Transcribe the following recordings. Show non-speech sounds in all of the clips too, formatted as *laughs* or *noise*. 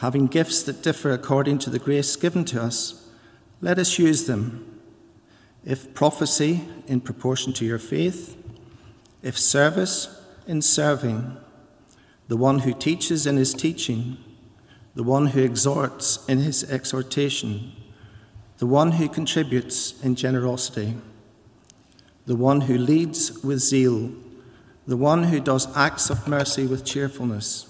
having gifts that differ according to the grace given to us, let us use them. If prophecy, in proportion to your faith, if service, in serving, the one who teaches in his teaching, the one who exhorts in his exhortation, the one who contributes in generosity, the one who leads with zeal, the one who does acts of mercy with cheerfulness.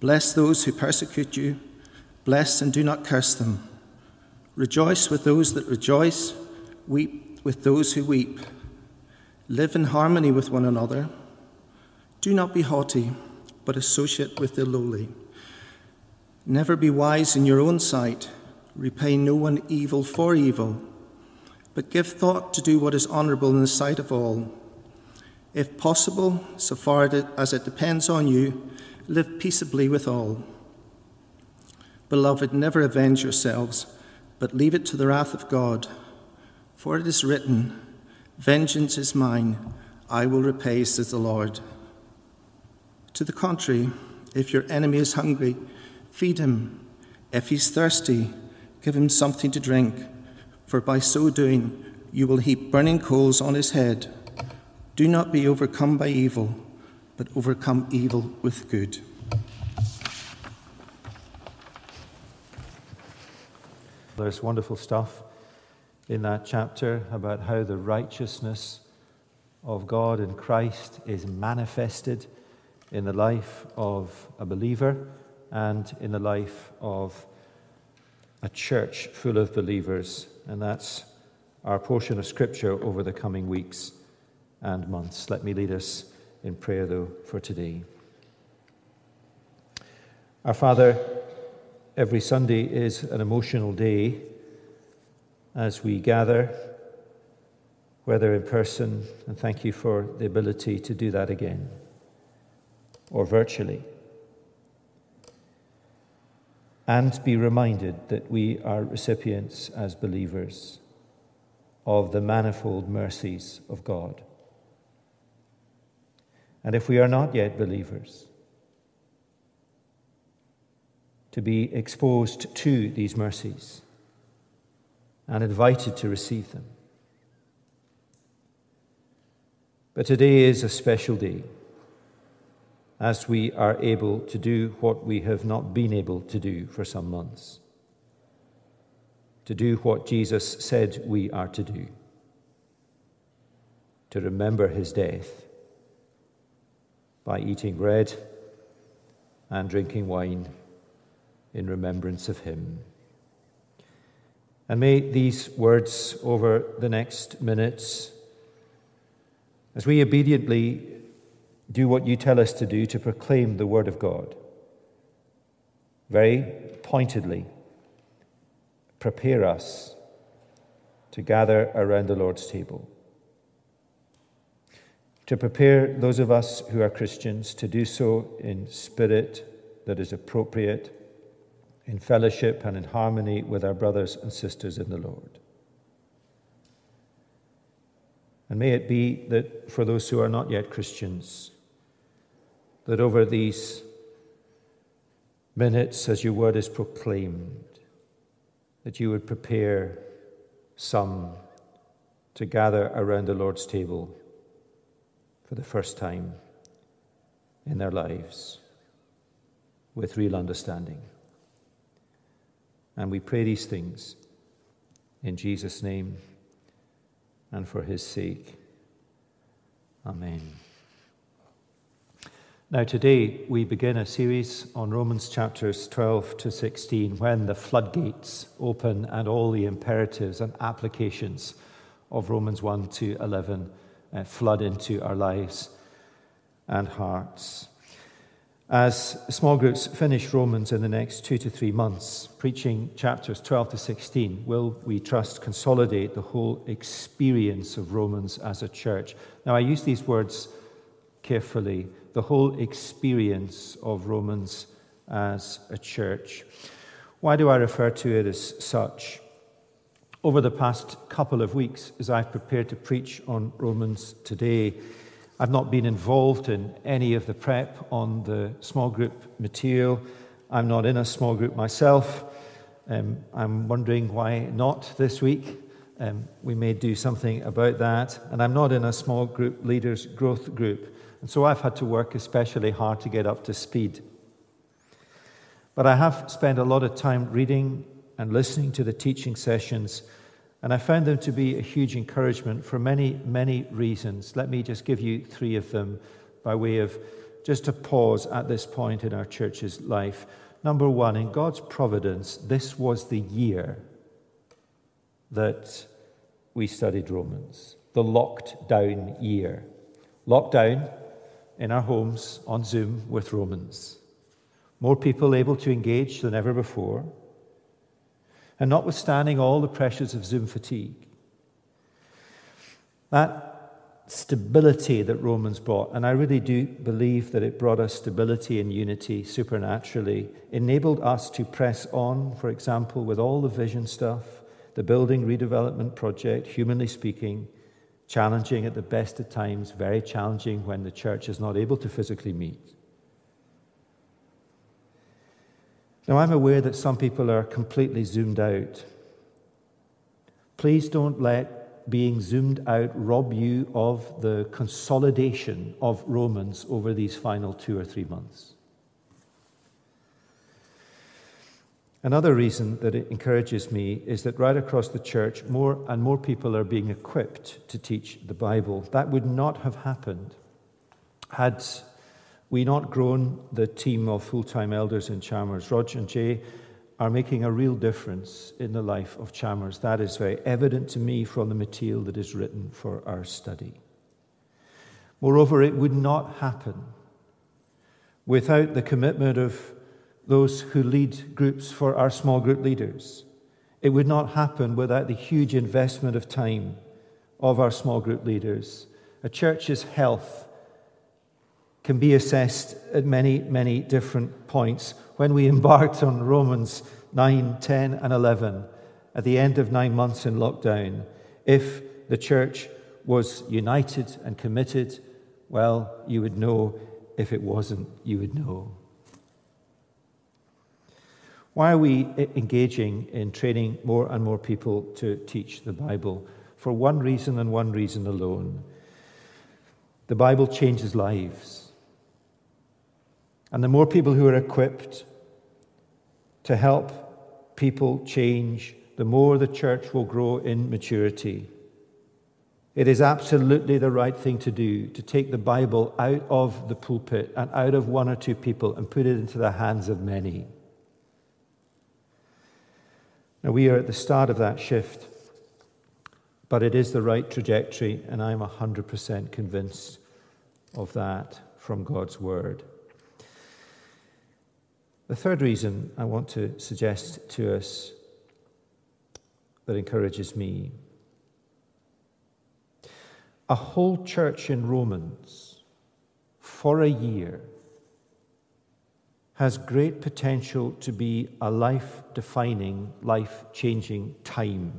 Bless those who persecute you. Bless and do not curse them. Rejoice with those that rejoice. Weep with those who weep. Live in harmony with one another. Do not be haughty, but associate with the lowly. Never be wise in your own sight. Repay no one evil for evil, but give thought to do what is honourable in the sight of all. If possible, so far as it depends on you, live peaceably with all. Beloved, never avenge yourselves, but leave it to the wrath of God. For it is written, Vengeance is mine, I will repay, says the Lord. To the contrary, if your enemy is hungry, feed him. If he's thirsty, give him something to drink, for by so doing you will heap burning coals on his head. Do not be overcome by evil but overcome evil with good. There's wonderful stuff in that chapter about how the righteousness of God in Christ is manifested in the life of a believer and in the life of a church full of believers. And that's our portion of Scripture over the coming weeks and months. Let me lead us in prayer, though, for today. Our Father, every Sunday is an emotional day as we gather, whether in person, and thank you for the ability to do that again, or virtually. And be reminded that we are recipients as believers of the manifold mercies of God. And if we are not yet believers, to be exposed to these mercies and invited to receive them. But today is a special day as we are able to do what we have not been able to do for some months. To do what Jesus said we are to do. To remember his death by eating bread and drinking wine in remembrance of him. And may these words over the next minutes, as we obediently do what you tell us to do to proclaim the Word of God, very pointedly prepare us to gather around the Lord's table to prepare those of us who are Christians to do so in spirit that is appropriate in fellowship and in harmony with our brothers and sisters in the Lord. And may it be that for those who are not yet Christians, that over these minutes as your word is proclaimed, that you would prepare some to gather around the Lord's table for the first time in their lives with real understanding. And we pray these things in Jesus' name and for his sake. Amen. Now, today we begin a series on Romans chapters 12 to 16 when the floodgates open and all the imperatives and applications of Romans 1 to 11 uh, flood into our lives and hearts. As small groups finish Romans in the next two to three months, preaching chapters 12 to 16, will we trust consolidate the whole experience of Romans as a church? Now, I use these words carefully the whole experience of Romans as a church. Why do I refer to it as such? Over the past couple of weeks, as I've prepared to preach on Romans today, I've not been involved in any of the prep on the small group material. I'm not in a small group myself. Um, I'm wondering why not this week. Um, we may do something about that. And I'm not in a small group leaders growth group. And so I've had to work especially hard to get up to speed. But I have spent a lot of time reading and listening to the teaching sessions and I found them to be a huge encouragement for many, many reasons. Let me just give you three of them by way of just a pause at this point in our church's life. Number one, in God's providence, this was the year that we studied Romans, the locked down year. Locked down in our homes on Zoom with Romans. More people able to engage than ever before and notwithstanding all the pressures of Zoom fatigue. That stability that Romans brought, and I really do believe that it brought us stability and unity supernaturally, enabled us to press on, for example, with all the vision stuff, the building redevelopment project, humanly speaking, challenging at the best of times, very challenging when the church is not able to physically meet. Now, I'm aware that some people are completely zoomed out. Please don't let being zoomed out rob you of the consolidation of Romans over these final two or three months. Another reason that it encourages me is that right across the church, more and more people are being equipped to teach the Bible. That would not have happened had we not grown the team of full time elders in Chalmers. Roger and Jay are making a real difference in the life of Chalmers. That is very evident to me from the material that is written for our study. Moreover, it would not happen without the commitment of those who lead groups for our small group leaders. It would not happen without the huge investment of time of our small group leaders. A church's health can be assessed at many, many different points. When we *laughs* embarked on Romans 9, 10, and 11, at the end of nine months in lockdown, if the church was united and committed, well, you would know. If it wasn't, you would know. Why are we engaging in training more and more people to teach the Bible? For one reason and one reason alone. The Bible changes lives. And the more people who are equipped to help people change, the more the church will grow in maturity. It is absolutely the right thing to do to take the Bible out of the pulpit and out of one or two people and put it into the hands of many. Now, we are at the start of that shift, but it is the right trajectory, and I'm 100% convinced of that from God's Word. The third reason I want to suggest to us that encourages me a whole church in Romans for a year has great potential to be a life defining, life changing time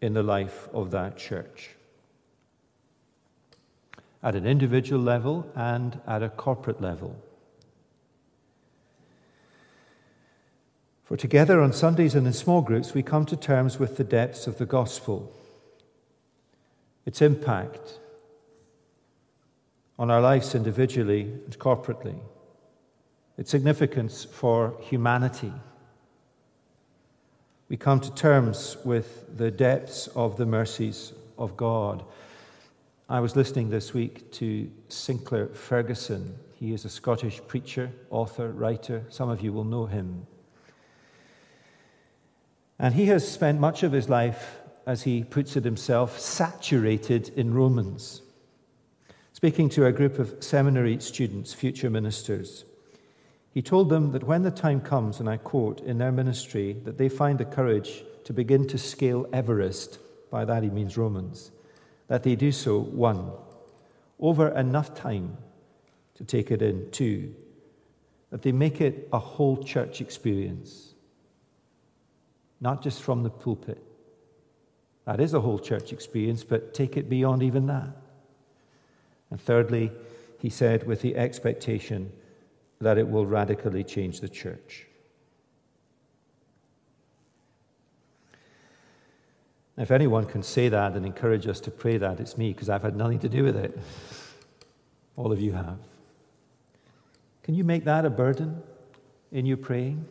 in the life of that church. At an individual level and at a corporate level. For together on Sundays and in small groups, we come to terms with the depths of the gospel, its impact on our lives individually and corporately, its significance for humanity. We come to terms with the depths of the mercies of God. I was listening this week to Sinclair Ferguson. He is a Scottish preacher, author, writer. Some of you will know him. And he has spent much of his life, as he puts it himself, saturated in Romans. Speaking to a group of seminary students, future ministers, he told them that when the time comes, and I quote, in their ministry, that they find the courage to begin to scale Everest, by that he means Romans, that they do so, one, over enough time to take it in, two, that they make it a whole church experience not just from the pulpit. That is a whole church experience, but take it beyond even that. And thirdly, he said, with the expectation that it will radically change the church. If anyone can say that and encourage us to pray that, it's me, because I've had nothing to do with it. All of you have. Can you make that a burden in your praying?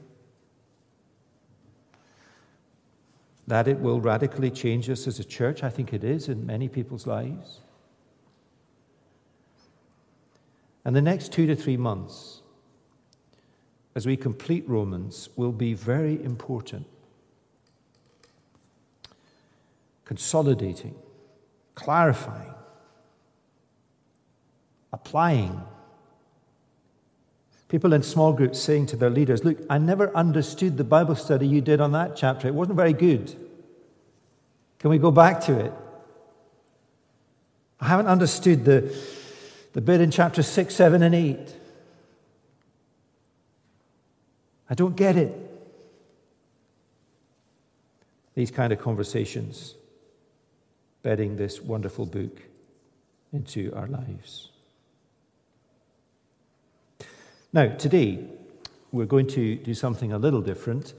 That it will radically change us as a church, I think it is in many people's lives. And the next two to three months, as we complete Romans, will be very important. Consolidating, clarifying, applying. People in small groups saying to their leaders, Look, I never understood the Bible study you did on that chapter. It wasn't very good. Can we go back to it? I haven't understood the, the bit in chapter 6, 7, and 8. I don't get it. These kind of conversations bedding this wonderful book into our lives. Now, today, we're going to do something a little different.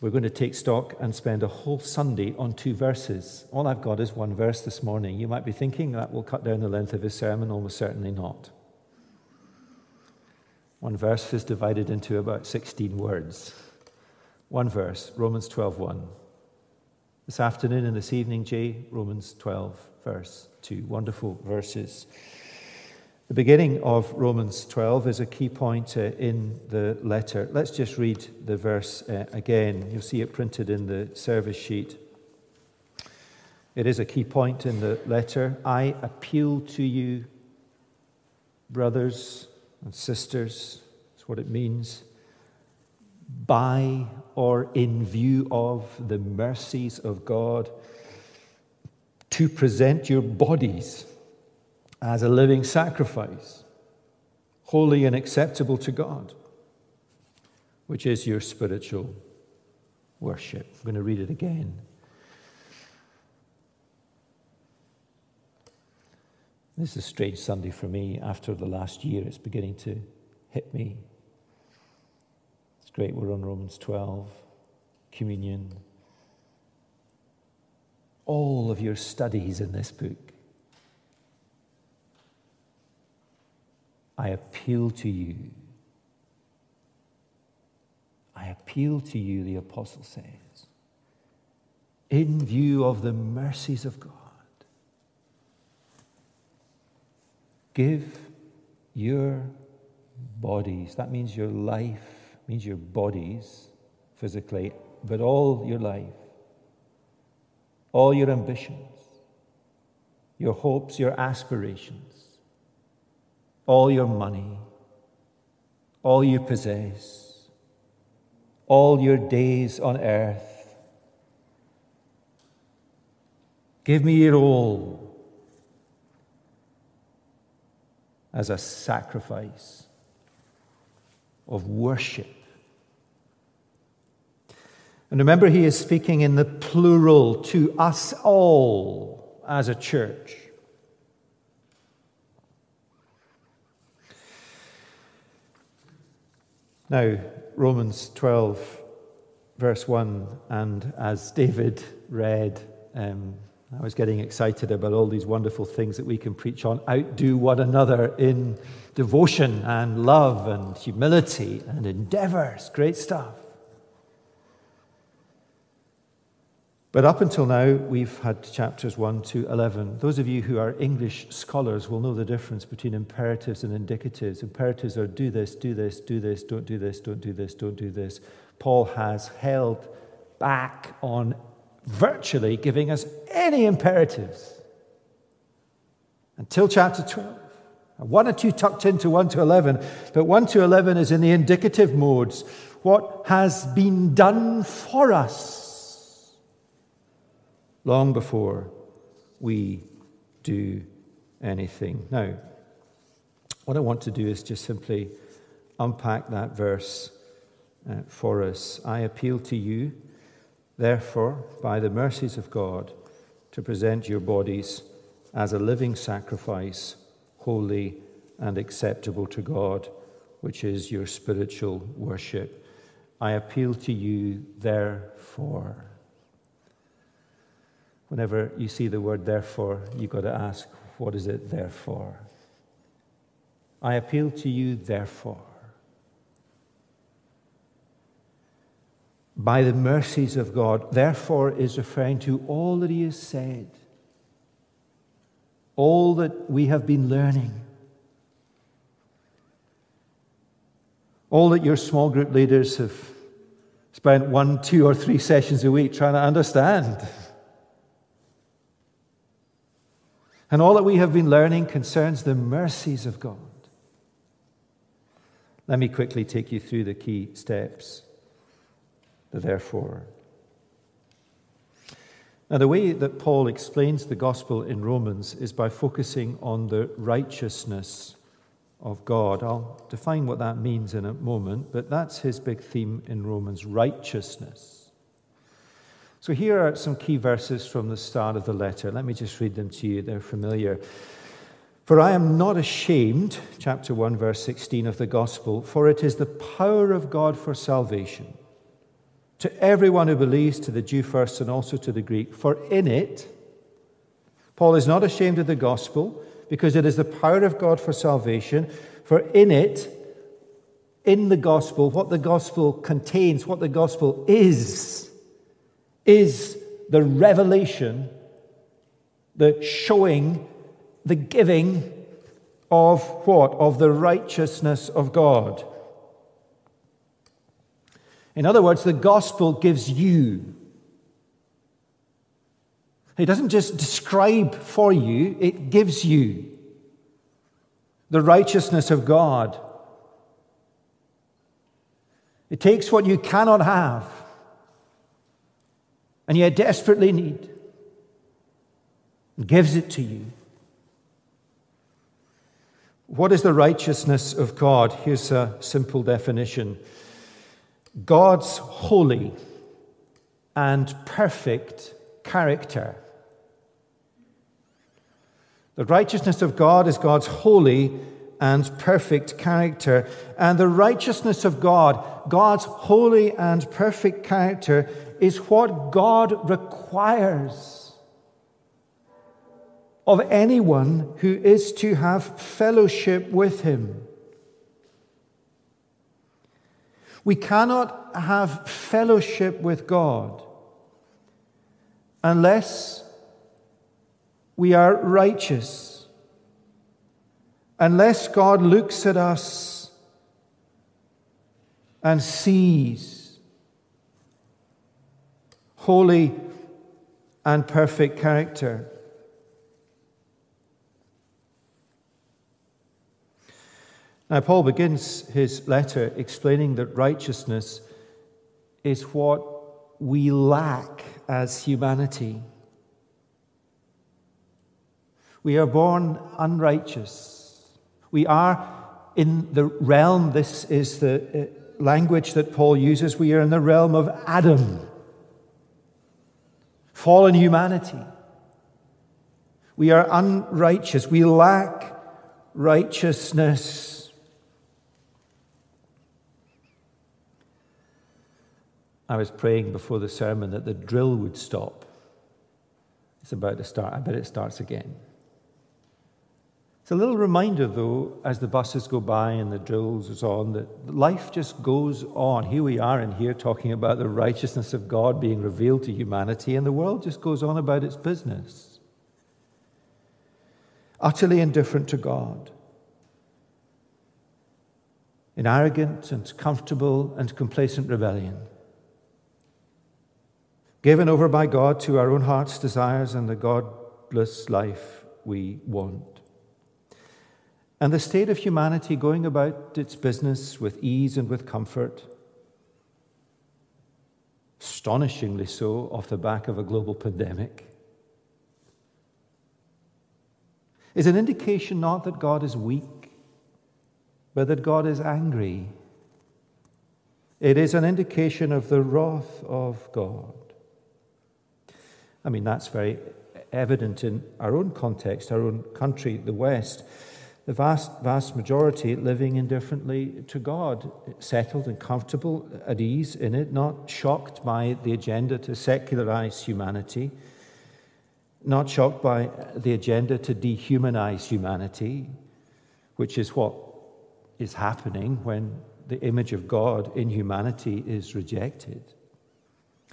We're going to take stock and spend a whole Sunday on two verses. All I've got is one verse this morning. You might be thinking that will cut down the length of his sermon, almost certainly not. One verse is divided into about 16 words. One verse, Romans 12:1. This afternoon and this evening, Jay, Romans 12, verse 2. Wonderful verses. The beginning of Romans 12 is a key point uh, in the letter. Let's just read the verse uh, again. You'll see it printed in the service sheet. It is a key point in the letter. I appeal to you, brothers and sisters, that's what it means, by or in view of the mercies of God, to present your bodies as a living sacrifice, holy and acceptable to God, which is your spiritual worship. I'm going to read it again. This is a strange Sunday for me. After the last year, it's beginning to hit me. It's great. We're on Romans 12, communion. All of your studies in this book I appeal to you. I appeal to you, the apostle says, in view of the mercies of God. Give your bodies, that means your life, means your bodies physically, but all your life, all your ambitions, your hopes, your aspirations all your money, all you possess, all your days on earth. Give me your all as a sacrifice, of worship. And remember, he is speaking in the plural to us all as a church. Now, Romans 12, verse 1, and as David read, um, I was getting excited about all these wonderful things that we can preach on. Outdo one another in devotion and love and humility and endeavors. Great stuff. But up until now, we've had chapters 1 to 11. Those of you who are English scholars will know the difference between imperatives and indicatives. Imperatives are do this, do this, do this, don't do this, don't do this, don't do this. Paul has held back on virtually giving us any imperatives until chapter 12. One or two tucked into 1 to 11, but 1 to 11 is in the indicative modes. What has been done for us long before we do anything. Now, what I want to do is just simply unpack that verse uh, for us. I appeal to you, therefore, by the mercies of God, to present your bodies as a living sacrifice, holy and acceptable to God, which is your spiritual worship. I appeal to you, therefore. Whenever you see the word therefore, you've got to ask, what is it there for? I appeal to you, therefore, by the mercies of God. Therefore is referring to all that He has said, all that we have been learning, all that your small group leaders have spent one, two, or three sessions a week trying to understand. And all that we have been learning concerns the mercies of God. Let me quickly take you through the key steps. The therefore. Now, the way that Paul explains the gospel in Romans is by focusing on the righteousness of God. I'll define what that means in a moment, but that's his big theme in Romans righteousness. So here are some key verses from the start of the letter. Let me just read them to you, they're familiar. For I am not ashamed, chapter 1, verse 16 of the gospel, for it is the power of God for salvation to everyone who believes, to the Jew first and also to the Greek. For in it, Paul is not ashamed of the gospel because it is the power of God for salvation. For in it, in the gospel, what the gospel contains, what the gospel is, is the revelation, the showing, the giving of what? Of the righteousness of God. In other words, the gospel gives you. It doesn't just describe for you, it gives you the righteousness of God. It takes what you cannot have and you desperately need, and gives it to you. What is the righteousness of God? Here's a simple definition God's holy and perfect character. The righteousness of God is God's holy and perfect character. And the righteousness of God, God's holy and perfect character, is what God requires of anyone who is to have fellowship with Him. We cannot have fellowship with God unless we are righteous, unless God looks at us and sees holy and perfect character. Now, Paul begins his letter explaining that righteousness is what we lack as humanity. We are born unrighteous. We are in the realm, this is the uh, language that Paul uses, we are in the realm of Adam, fallen humanity. We are unrighteous. We lack righteousness. I was praying before the sermon that the drill would stop. It's about to start. I bet it starts again. It's a little reminder, though, as the buses go by and the drills is on, that life just goes on. Here we are in here talking about the righteousness of God being revealed to humanity, and the world just goes on about its business. Utterly indifferent to God. In arrogant and comfortable and complacent rebellion given over by God to our own heart's desires and the godless life we want. And the state of humanity going about its business with ease and with comfort, astonishingly so off the back of a global pandemic, is an indication not that God is weak, but that God is angry. It is an indication of the wrath of God. I mean, that's very evident in our own context, our own country, the West. The vast, vast majority living indifferently to God, settled and comfortable, at ease in it, not shocked by the agenda to secularize humanity, not shocked by the agenda to dehumanize humanity, which is what is happening when the image of God in humanity is rejected.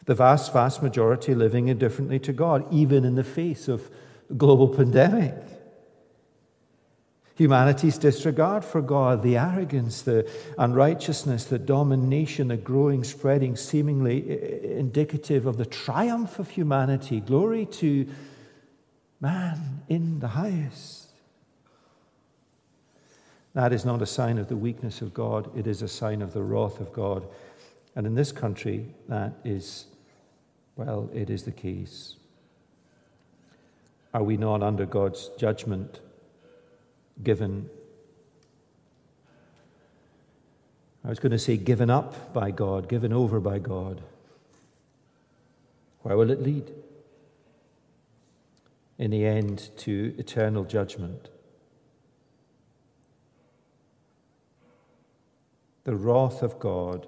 The vast, vast majority living indifferently to God, even in the face of global *laughs* pandemic. Humanity's disregard for God, the arrogance, the unrighteousness, the domination, the growing, spreading, seemingly indicative of the triumph of humanity. Glory to man in the highest. That is not a sign of the weakness of God, it is a sign of the wrath of God. And in this country, that is well, it is the case. Are we not under God's judgment given? I was going to say given up by God, given over by God. Where will it lead? In the end, to eternal judgment. The wrath of God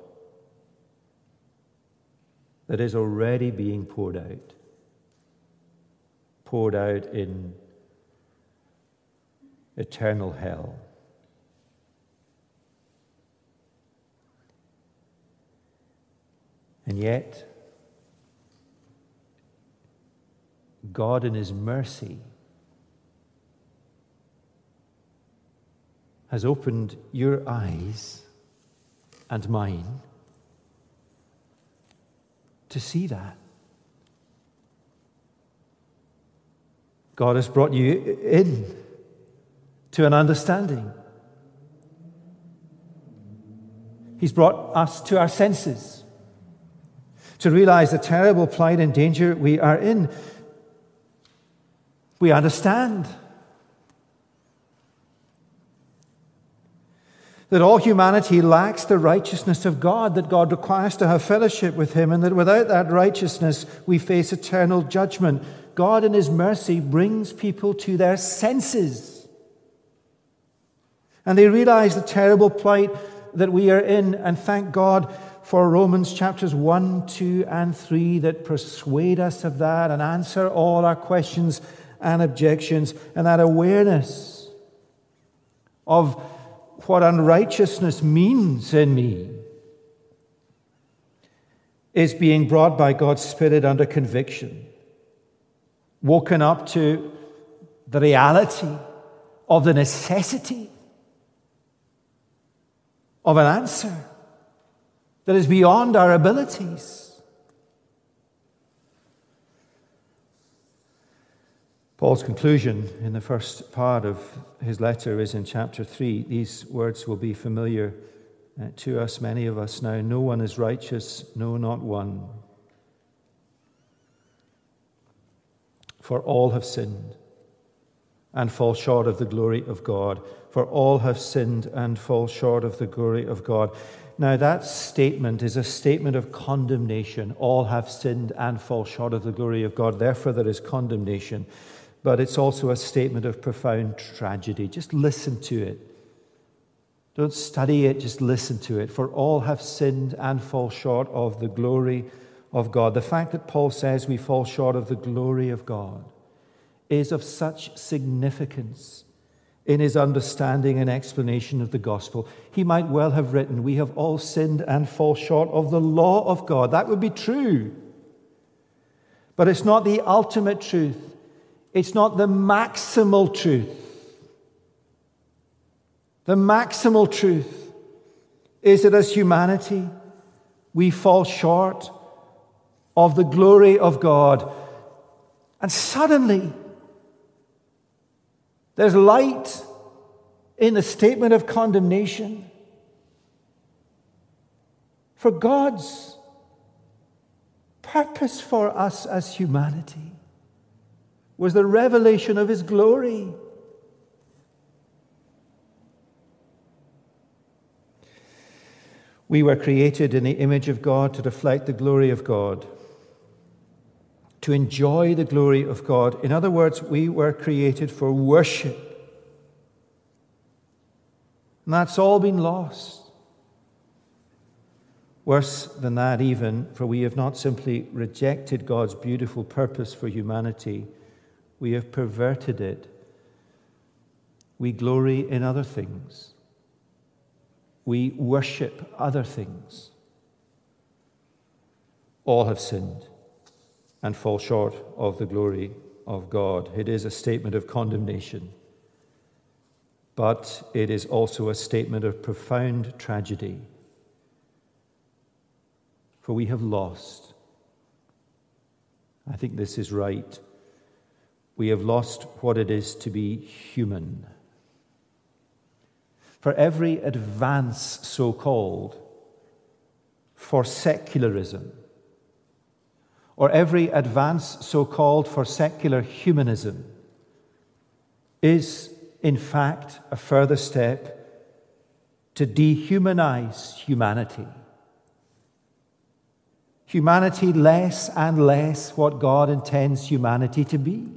that is already being poured out. Poured out in eternal hell. And yet, God, in His mercy, has opened your eyes and mine to see that. God has brought you in to an understanding. He's brought us to our senses to realize the terrible plight and danger we are in. We understand. that all humanity lacks the righteousness of God, that God requires to have fellowship with Him, and that without that righteousness we face eternal judgment. God, in His mercy, brings people to their senses. And they realize the terrible plight that we are in, and thank God for Romans chapters 1, 2, and 3 that persuade us of that and answer all our questions and objections, and that awareness of what unrighteousness means in me is being brought by God's Spirit under conviction, woken up to the reality of the necessity of an answer that is beyond our abilities. Paul's conclusion in the first part of his letter is in chapter 3. These words will be familiar uh, to us, many of us now. No one is righteous, no, not one. For all have sinned and fall short of the glory of God. For all have sinned and fall short of the glory of God. Now, that statement is a statement of condemnation. All have sinned and fall short of the glory of God. Therefore, there is condemnation. But it's also a statement of profound tragedy. Just listen to it. Don't study it, just listen to it. For all have sinned and fall short of the glory of God. The fact that Paul says we fall short of the glory of God is of such significance in his understanding and explanation of the gospel. He might well have written, We have all sinned and fall short of the law of God. That would be true. But it's not the ultimate truth, it's not the maximal truth. The maximal truth is that as humanity, we fall short of the glory of God. And suddenly, there's light in the statement of condemnation. For God's purpose for us as humanity was the revelation of His glory. We were created in the image of God to reflect the glory of God to enjoy the glory of God. In other words, we were created for worship. And that's all been lost. Worse than that, even, for we have not simply rejected God's beautiful purpose for humanity, we have perverted it. We glory in other things, we worship other things. All have sinned and fall short of the glory of God. It is a statement of condemnation, but it is also a statement of profound tragedy. For we have lost. I think this is right. We have lost what it is to be human. For every advance, so called, for secularism, or every advance so called for secular humanism is, in fact, a further step to dehumanize humanity. Humanity less and less what God intends humanity to be.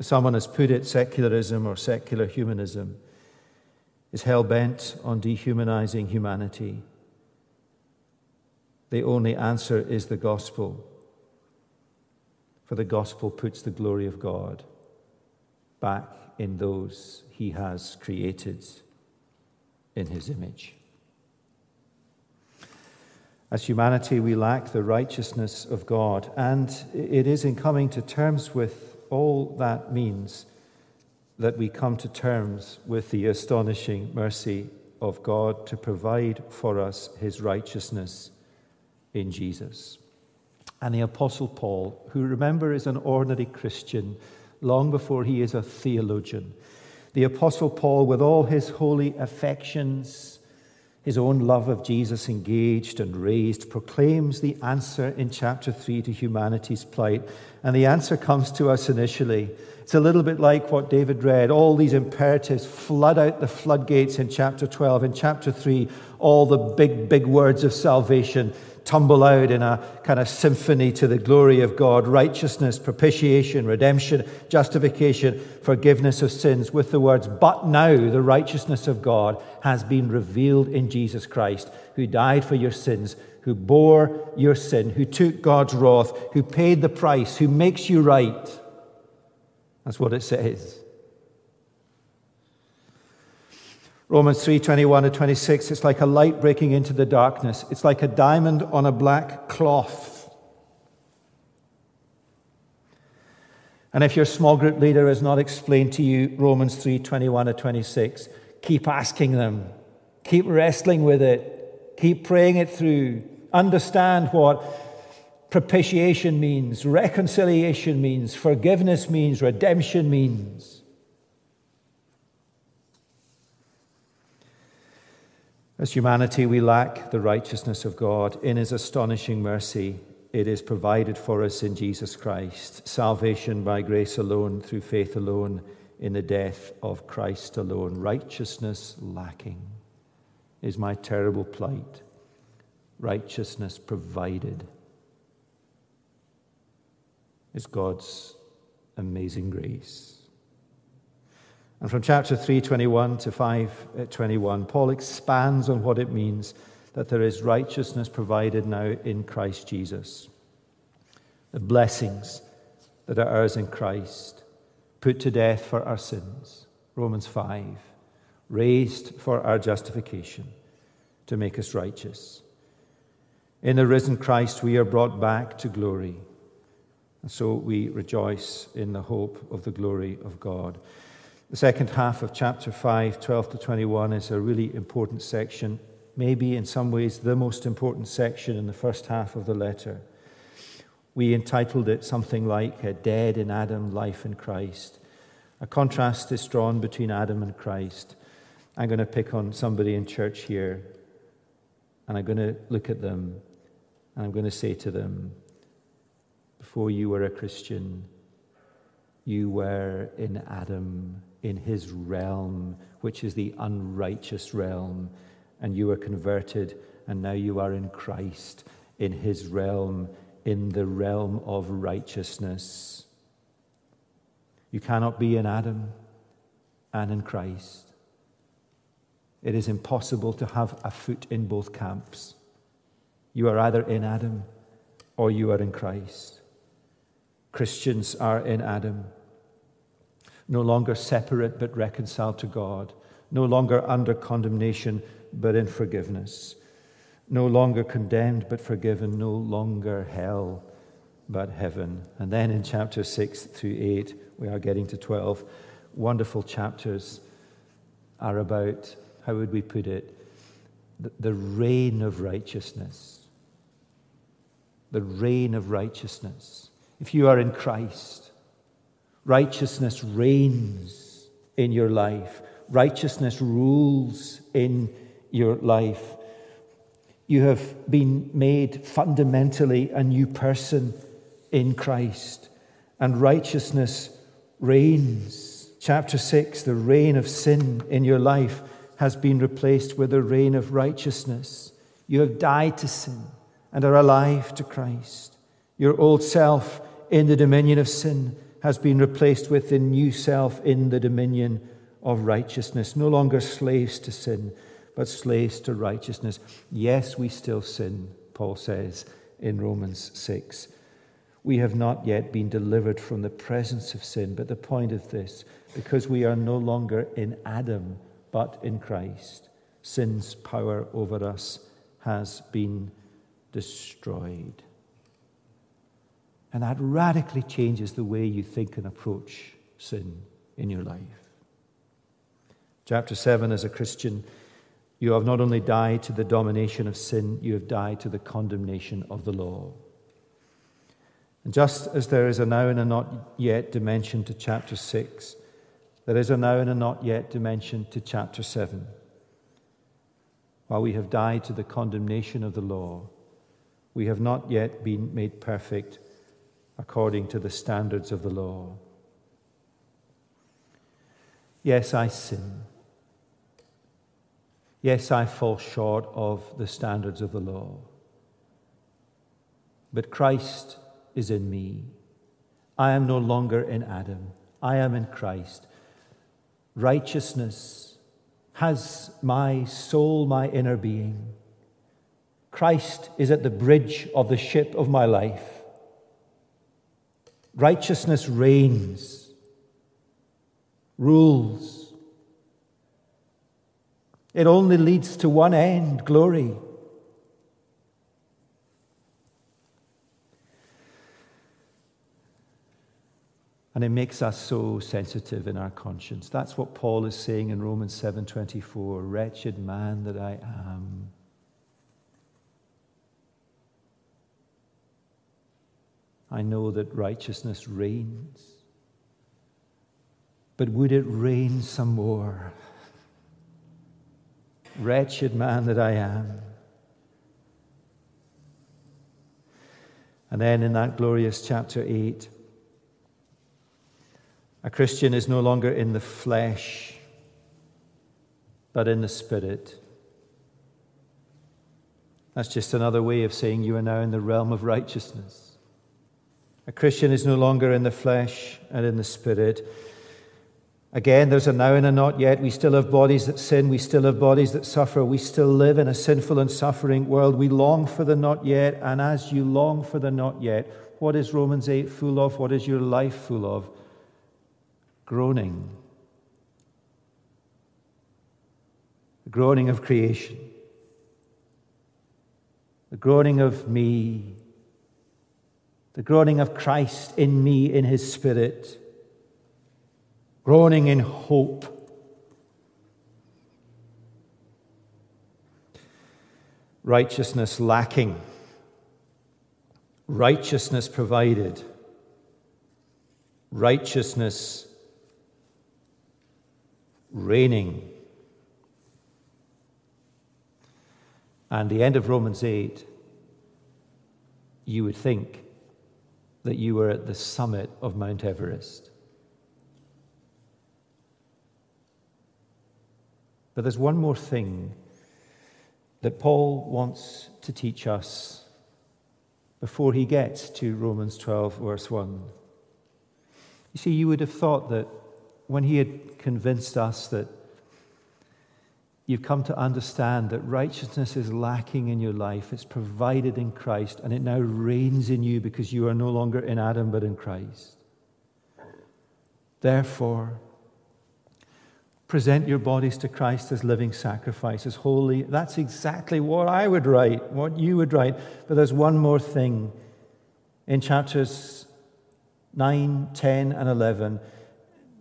Someone has put it secularism or secular humanism is hell bent on dehumanizing humanity the only answer is the gospel. For the gospel puts the glory of God back in those he has created in his image. As humanity, we lack the righteousness of God, and it is in coming to terms with all that means that we come to terms with the astonishing mercy of God to provide for us his righteousness in Jesus. And the Apostle Paul, who remember is an ordinary Christian long before he is a theologian, the Apostle Paul, with all his holy affections, his own love of Jesus engaged and raised, proclaims the answer in chapter 3 to humanity's plight. And the answer comes to us initially. It's a little bit like what David read. All these imperatives flood out the floodgates in chapter 12. In chapter 3, all the big, big words of salvation tumble out in a kind of symphony to the glory of God righteousness, propitiation, redemption, justification, forgiveness of sins, with the words, But now the righteousness of God has been revealed in Jesus Christ, who died for your sins, who bore your sin, who took God's wrath, who paid the price, who makes you right. That's what it says. Romans 3 21 to 26, it's like a light breaking into the darkness. It's like a diamond on a black cloth. And if your small group leader has not explained to you Romans 3 21 to 26, keep asking them. Keep wrestling with it. Keep praying it through. Understand what propitiation means, reconciliation means, forgiveness means, redemption means. As humanity, we lack the righteousness of God. In his astonishing mercy, it is provided for us in Jesus Christ. Salvation by grace alone, through faith alone, in the death of Christ alone. Righteousness lacking is my terrible plight. Righteousness provided is God's amazing grace. And from chapter 321 to 521, uh, Paul expands on what it means that there is righteousness provided now in Christ Jesus. The blessings that are ours in Christ, put to death for our sins, Romans 5, raised for our justification to make us righteous. In the risen Christ, we are brought back to glory. And so we rejoice in the hope of the glory of God. The second half of chapter 5, 12 to 21, is a really important section maybe in some ways the most important section in the first half of the letter. We entitled it something like Dead in Adam, Life in Christ. A contrast is drawn between Adam and Christ. I'm going to pick on somebody in church here, and I'm going to look at them, and I'm going to say to them, Before you were a Christian, you were in Adam, in his realm, which is the unrighteous realm and you were converted, and now you are in Christ, in his realm, in the realm of righteousness. You cannot be in Adam and in Christ. It is impossible to have a foot in both camps. You are either in Adam or you are in Christ. Christians are in Adam, no longer separate but reconciled to God, no longer under condemnation but in forgiveness. No longer condemned, but forgiven. No longer hell, but heaven. And then in chapter 6 through 8, we are getting to 12. Wonderful chapters are about, how would we put it, the, reign of righteousness. The reign of righteousness. If you are in Christ, righteousness reigns in your life, righteousness rules in your life. You have been made fundamentally a new person in Christ, and righteousness reigns. Chapter 6 the reign of sin in your life has been replaced with the reign of righteousness. You have died to sin and are alive to Christ. Your old self in the dominion of sin has been replaced with the new self in the dominion of righteousness. No longer slaves to sin, but slaves to righteousness. Yes, we still sin, Paul says in Romans 6. We have not yet been delivered from the presence of sin, but the point of this, because we are no longer in Adam, but in Christ, sin's power over us has been destroyed. And that radically changes the way you think and approach sin in your life. Chapter 7, as a Christian, you have not only died to the domination of sin, you have died to the condemnation of the law. And just as there is a now and a not yet dimension to chapter 6, there is a now and a not yet dimension to chapter 7. While we have died to the condemnation of the law, we have not yet been made perfect according to the standards of the law. Yes, I sin. Yes, I fall short of the standards of the law. But Christ is in me. I am no longer in Adam. I am in Christ. Righteousness has my soul, my inner being. Christ is at the bridge of the ship of my life. Righteousness reigns, rules, it only leads to one end glory. And it makes us so sensitive in our conscience. That's what Paul is saying in Romans 7:24, wretched man that I am. I know that righteousness reigns. But would it reign some more? Wretched man that I am. And then in that glorious chapter 8, a Christian is no longer in the flesh, but in the spirit. That's just another way of saying you are now in the realm of righteousness. A Christian is no longer in the flesh and in the spirit. Again, there's a now and a not yet. We still have bodies that sin. We still have bodies that suffer. We still live in a sinful and suffering world. We long for the not yet. And as you long for the not yet, what is Romans 8 full of? What is your life full of? Groaning. The groaning of creation the groaning of me, the groaning of Christ in me, in his spirit, groaning in hope. Righteousness lacking, righteousness provided, righteousness reigning. and the end of Romans 8, you would think that you were at the summit of Mount Everest. But there's one more thing that Paul wants to teach us before he gets to Romans 12, verse 1. You see, you would have thought that when he had convinced us that You've come to understand that righteousness is lacking in your life. It's provided in Christ, and it now reigns in you because you are no longer in Adam but in Christ. Therefore, present your bodies to Christ as living sacrifices, holy. That's exactly what I would write, what you would write. But there's one more thing. In chapters 9, 10, and 11,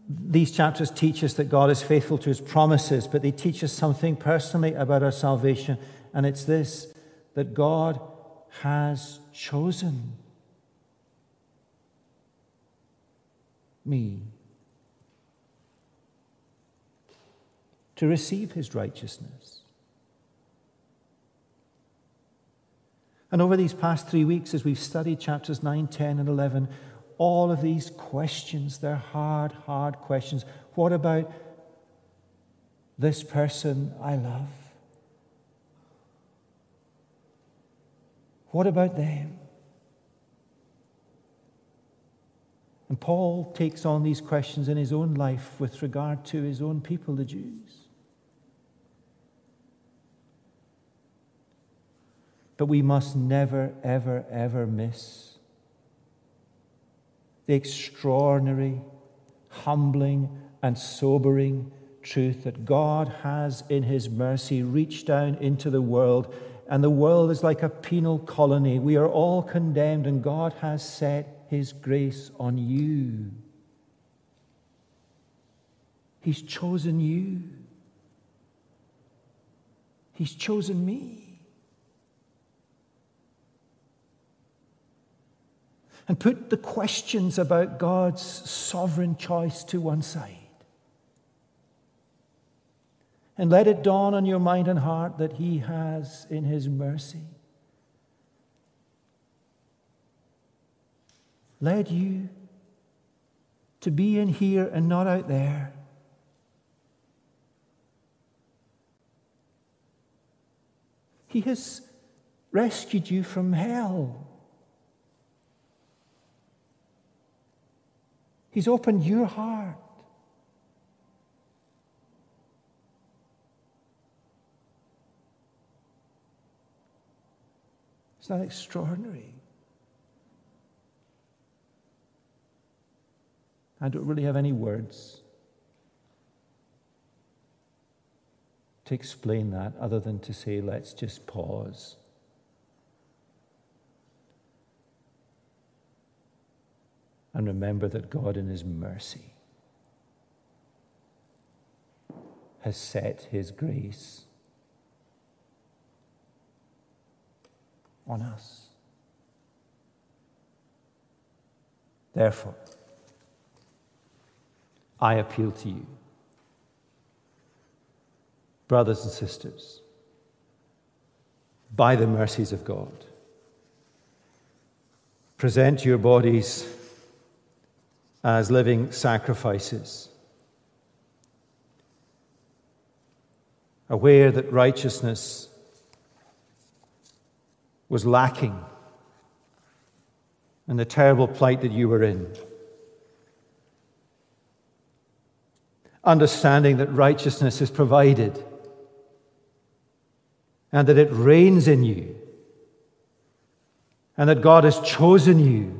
these chapters teach us that God is faithful to his promises, but they teach us something personally about our salvation, and it's this that God has chosen me to receive his righteousness. And over these past three weeks, as we've studied chapters 9, 10, and 11, all of these questions. They're hard, hard questions. What about this person I love? What about them? And Paul takes on these questions in his own life with regard to his own people, the Jews. But we must never, ever, ever miss the extraordinary, humbling, and sobering truth that God has, in His mercy, reached down into the world, and the world is like a penal colony. We are all condemned, and God has set His grace on you. He's chosen you. He's chosen me. And put the questions about God's sovereign choice to one side. And let it dawn on your mind and heart that He has, in His mercy, led you to be in here and not out there. He has rescued you from hell. He's opened your heart. It's not extraordinary. I don't really have any words to explain that other than to say, let's just pause. And remember that God, in His mercy, has set His grace on us. Therefore, I appeal to you, brothers and sisters, by the mercies of God present your bodies as living sacrifices, aware that righteousness was lacking and the terrible plight that you were in. Understanding that righteousness is provided and that it reigns in you and that God has chosen you.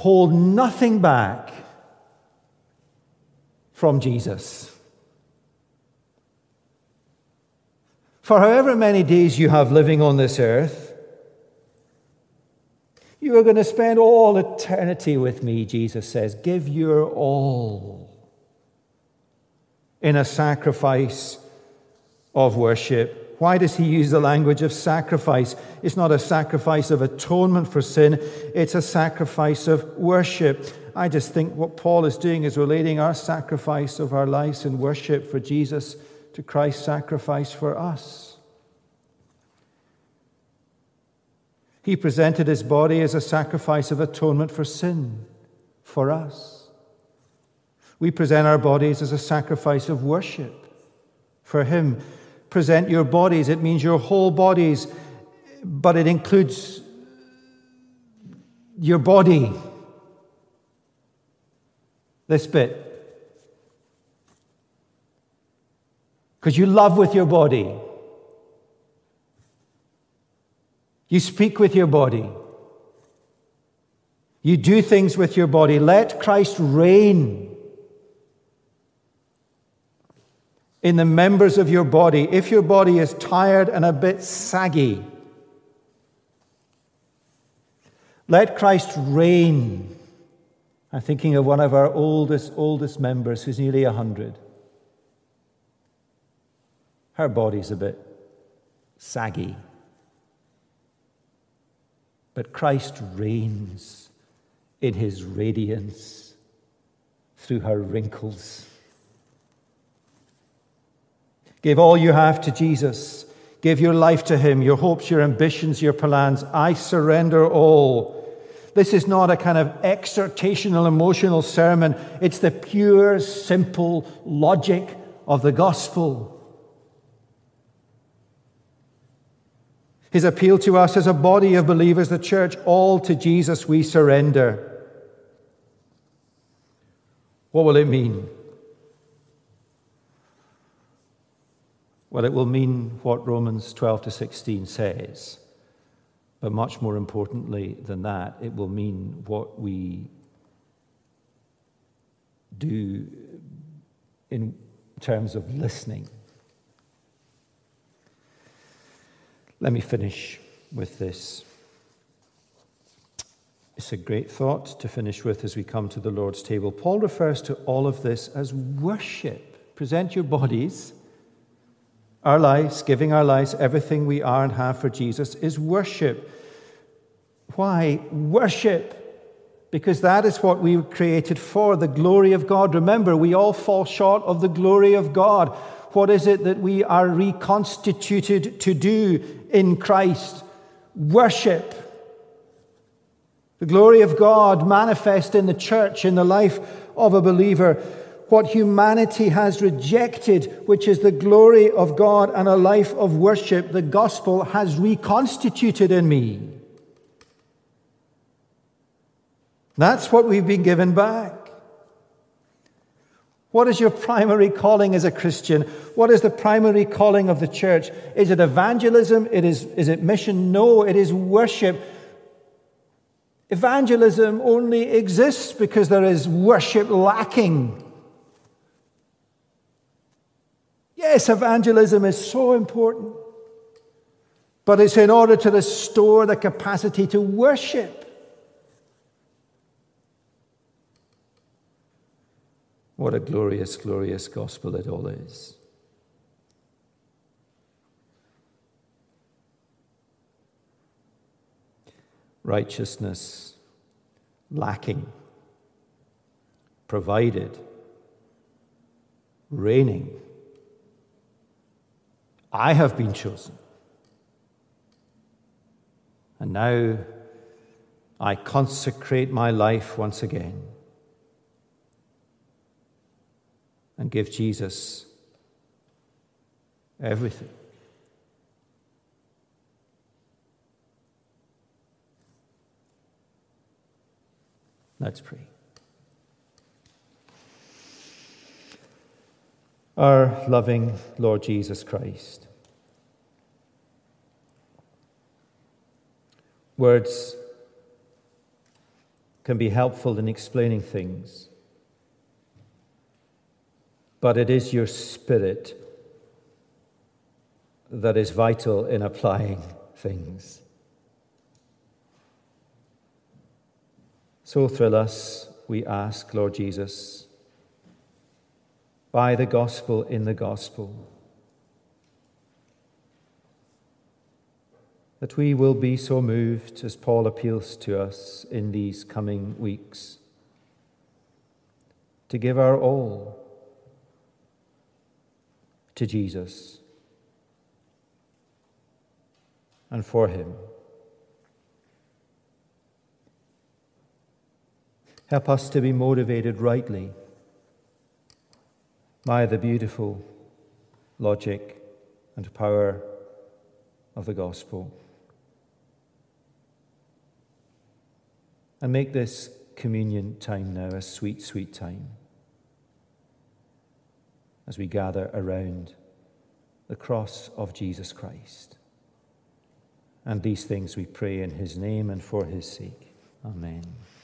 Hold nothing back from Jesus. For however many days you have living on this earth, you are going to spend all eternity with me, Jesus says. Give your all in a sacrifice of worship why does he use the language of sacrifice? It's not a sacrifice of atonement for sin, it's a sacrifice of worship. I just think what Paul is doing is relating our sacrifice of our lives in worship for Jesus to Christ's sacrifice for us. He presented his body as a sacrifice of atonement for sin for us. We present our bodies as a sacrifice of worship for him present your bodies. It means your whole bodies, but it includes your body. This bit. Because you love with your body. You speak with your body. You do things with your body. Let Christ reign in the members of your body, if your body is tired and a bit saggy, let Christ reign. I'm thinking of one of our oldest, oldest members who's nearly 100. Her body's a bit saggy. But Christ reigns in his radiance through her wrinkles. Give all you have to Jesus. Give your life to Him, your hopes, your ambitions, your plans. I surrender all. This is not a kind of exhortational, emotional sermon. It's the pure, simple logic of the gospel. His appeal to us as a body of believers, the church, all to Jesus we surrender. What will it mean? Well, it will mean what Romans 12 to 16 says. But much more importantly than that, it will mean what we do in terms of listening. Let me finish with this. It's a great thought to finish with as we come to the Lord's table. Paul refers to all of this as worship. Present your bodies our lives, giving our lives, everything we are and have for Jesus, is worship. Why? Worship. Because that is what we were created for the glory of God. Remember, we all fall short of the glory of God. What is it that we are reconstituted to do in Christ? Worship. The glory of God manifest in the church, in the life of a believer what humanity has rejected, which is the glory of God and a life of worship, the gospel has reconstituted in me. That's what we've been given back. What is your primary calling as a Christian? What is the primary calling of the church? Is it evangelism? It is, is it mission? No, it is worship. Evangelism only exists because there is worship lacking. Yes, evangelism is so important, but it's in order to restore the capacity to worship. What a glorious, glorious gospel it all is. Righteousness lacking, provided, reigning I have been chosen. And now I consecrate my life once again and give Jesus everything. Let's pray. Our loving Lord Jesus Christ, words can be helpful in explaining things, but it is your spirit that is vital in applying things. So thrill us, we ask, Lord Jesus, by the gospel in the gospel, that we will be so moved as Paul appeals to us in these coming weeks to give our all to Jesus and for Him. Help us to be motivated rightly by the beautiful logic and power of the gospel. And make this communion time now a sweet, sweet time as we gather around the cross of Jesus Christ. And these things we pray in his name and for his sake. Amen.